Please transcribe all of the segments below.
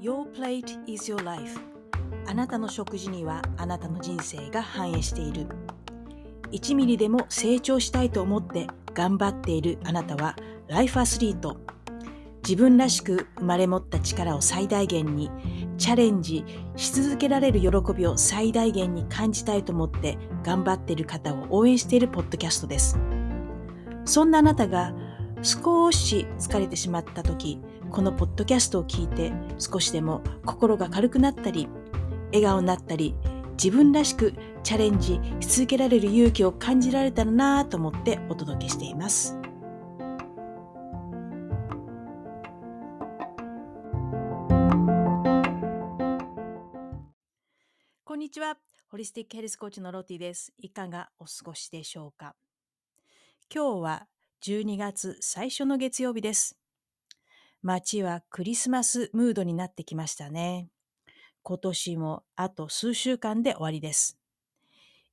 Your plate is your life. あなたの食事にはあなたの人生が反映している。1ミリでも成長したいと思って頑張っているあなたはライフアスリート。自分らしく生まれ持った力を最大限にチャレンジし続けられる喜びを最大限に感じたいと思って頑張っている方を応援しているポッドキャストですそんなあなたが少し疲れてしまった時このポッドキャストを聞いて少しでも心が軽くなったり笑顔になったり自分らしくチャレンジし続けられる勇気を感じられたらなと思ってお届けしています。んにちは。ホリスティックヘルスコーチのロティです。いかがお過ごしでしょうか？今日は12月最初の月曜日です。街はクリスマスムードになってきましたね。今年もあと数週間で終わりです。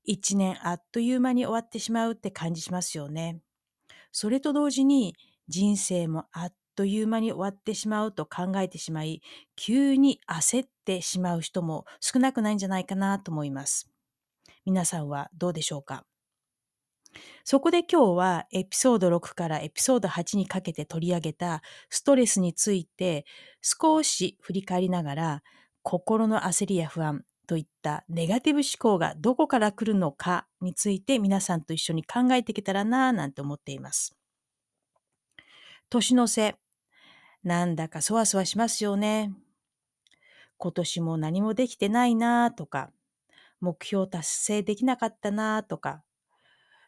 一年あっという間に終わってしまうって感じしますよね。それと同時に人生もあっという間に終わってしまうと考えてしまい、急に焦ってしまう人も少なくないんじゃないかなと思います。皆さんはどうでしょうか？そこで今日はエピソード6からエピソード8にかけて取り上げたストレスについて少し振り返りながら心の焦りや不安といったネガティブ思考がどこから来るのかについて皆さんと一緒に考えていけたらなぁなんて思っています。年の瀬、なんだかそわそわしますよね。今年も何もできてないなとか、目標達成できなかったなとか、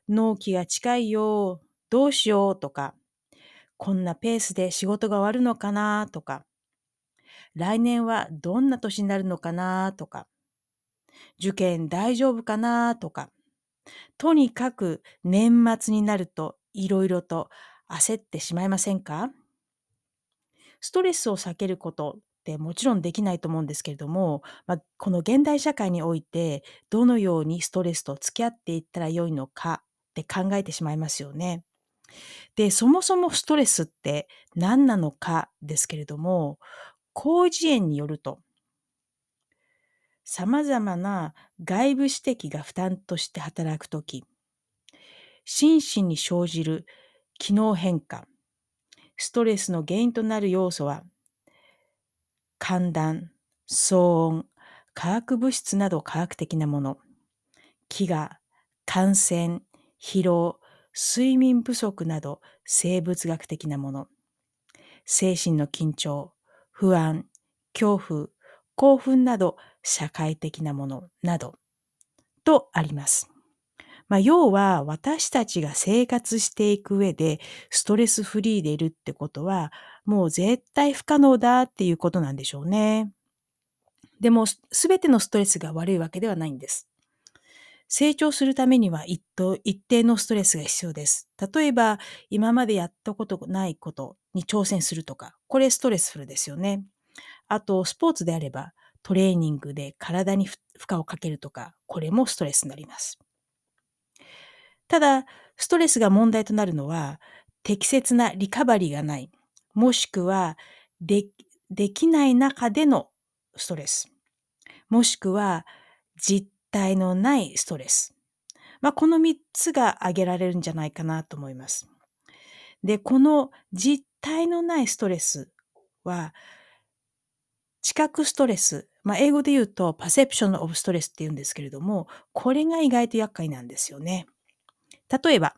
納期が近いよ、どうしようとか、こんなペースで仕事が終わるのかなとか、来年はどんな年になるのかなとか、受験大丈夫かなとか、とにかく年末になるといろいろと焦ってしまいませんか？ストレスを避けることってもちろんできないと思うんですけれども、まあ、この現代社会においてどのようにストレスと付き合っていったらよいのかって考えてしまいますよね。で、そもそもストレスって何なのかですけれども、広辞苑によると、様々な外部指摘が負担として働くとき、心身に生じる機能変化、ストレスの原因となる要素は、寒暖、騒音、化学物質など科学的なもの、飢餓、感染、疲労、睡眠不足など生物学的なもの、精神の緊張、不安、恐怖、興奮など社会的なものなど。とあります。まあ、要は私たちが生活していく上でストレスフリーでいるってことはもう絶対不可能だっていうことなんでしょうね。でも全てのストレスが悪いわけではないんです。成長するためには一定のストレスが必要です。例えば、今までやったことないことに挑戦するとか、これストレスフルですよね。あと、スポーツであれば、トレーニングで体に負荷をかけるとか、これもストレスになります。ただ、ストレスが問題となるのは、適切なリカバリーがない、もしくはで、できない中でのストレス、もしくは実体のないストレス。まあ、この3つが挙げられるんじゃないかなと思います。で、この実体のないストレスは、知覚ストレス、まあ、英語で言うとパセプションオブストレスって言うんですけれども、これが意外と厄介なんですよね。例えば、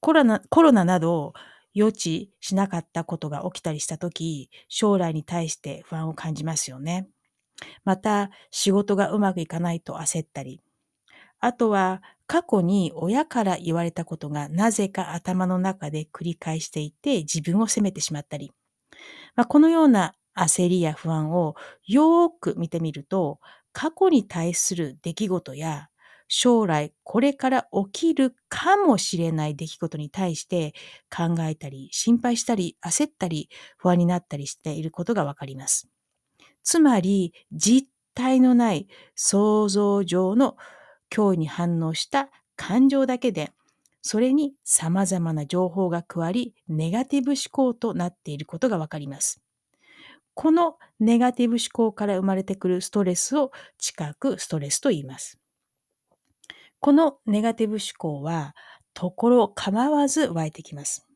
コロナ、コロナなど予知しなかったことが起きたりしたとき、将来に対して不安を感じますよね。また、仕事がうまくいかないと焦ったり、あとは、過去に親から言われたことがなぜか頭の中で繰り返していて自分を責めてしまったり、まあ、このような焦りや不安をよーく見てみると、過去に対する出来事や将来これから起きるかもしれない出来事に対して考えたり心配したり焦ったり不安になったりしていることがわかります。つまり実体のない想像上の脅威に反応した感情だけで、それに様々な情報が加わり、ネガティブ思考となっていることがわかります。このネガティブ思考から生まれてくるストレスを近くストレスと言います。このネガティブ思考は、ところ構わず湧いてきます。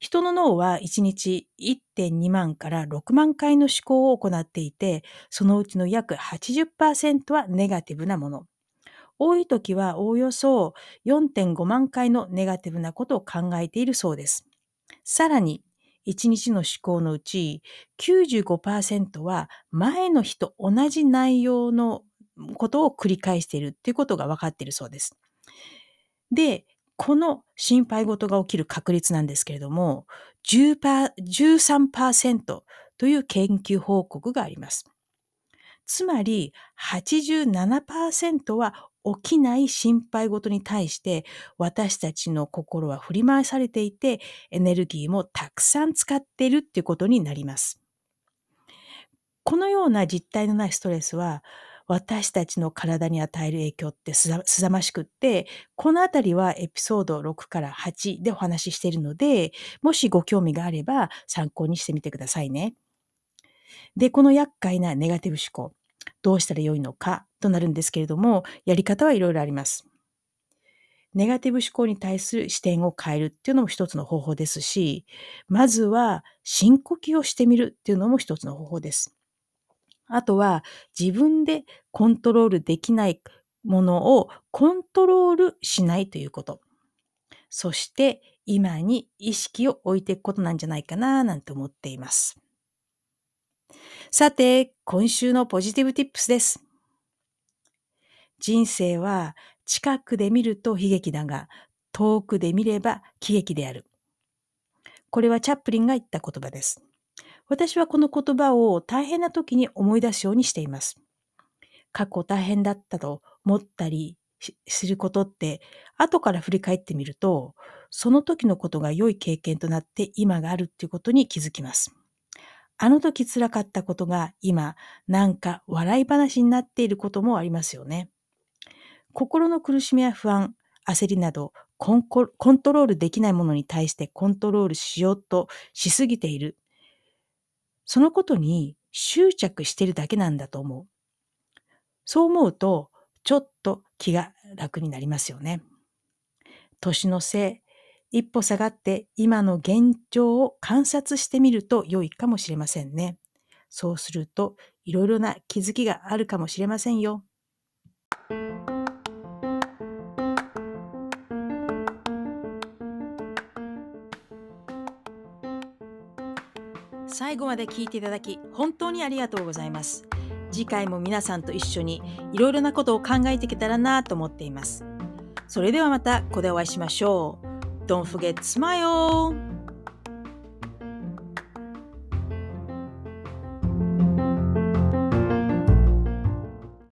人の脳は1日1.2万から6万回の思考を行っていて、そのうちの約80%はネガティブなもの。多い時はおおよそ4.5万回のネガティブなことを考えているそうです。さらに、1日の思考のうち95%は前の日と同じ内容のことを繰り返しているっていうことが分かっているそうです。で、この心配事が起きる確率なんですけれども、13%という研究報告があります。つまり87%は起きない心配事に対して私たちの心は振り回されていてエネルギーもたくさん使っているっていうことになります。このような実体のないストレスは私たちの体に与える影響ってすさましくって、このあたりはエピソード6から8でお話ししているので、もしご興味があれば参考にしてみてくださいね。で、この厄介なネガティブ思考、どうしたらよいのかとなるんですけれども、やり方はいろいろあります。ネガティブ思考に対する視点を変えるっていうのも一つの方法ですし、まずは深呼吸をしてみるっていうのも一つの方法です。あとは自分でコントロールできないものをコントロールしないということ。そして今に意識を置いていくことなんじゃないかななんて思っています。さて、今週のポジティブティップスです。人生は近くで見ると悲劇だが、遠くで見れば喜劇である。これはチャップリンが言った言葉です。私はこの言葉を大変な時に思い出すようにしています。過去大変だったと思ったりすることって、後から振り返ってみると、その時のことが良い経験となって今があるっていうことに気づきます。あの時辛かったことが今、なんか笑い話になっていることもありますよね。心の苦しみや不安、焦りなどコントロールできないものに対してコントロールしようとしすぎているそのことに執着してるだけなんだと思う。そう思うと、ちょっと気が楽になりますよね。年のせい、一歩下がって今の現状を観察してみると良いかもしれませんね。そうすると、いろいろな気づきがあるかもしれませんよ。最後まで聞いていただき本当にありがとうございます。次回も皆さんと一緒にいろいろなことを考えていけたらなと思っています。それではまたここでお会いしましょう。Don't forget smile!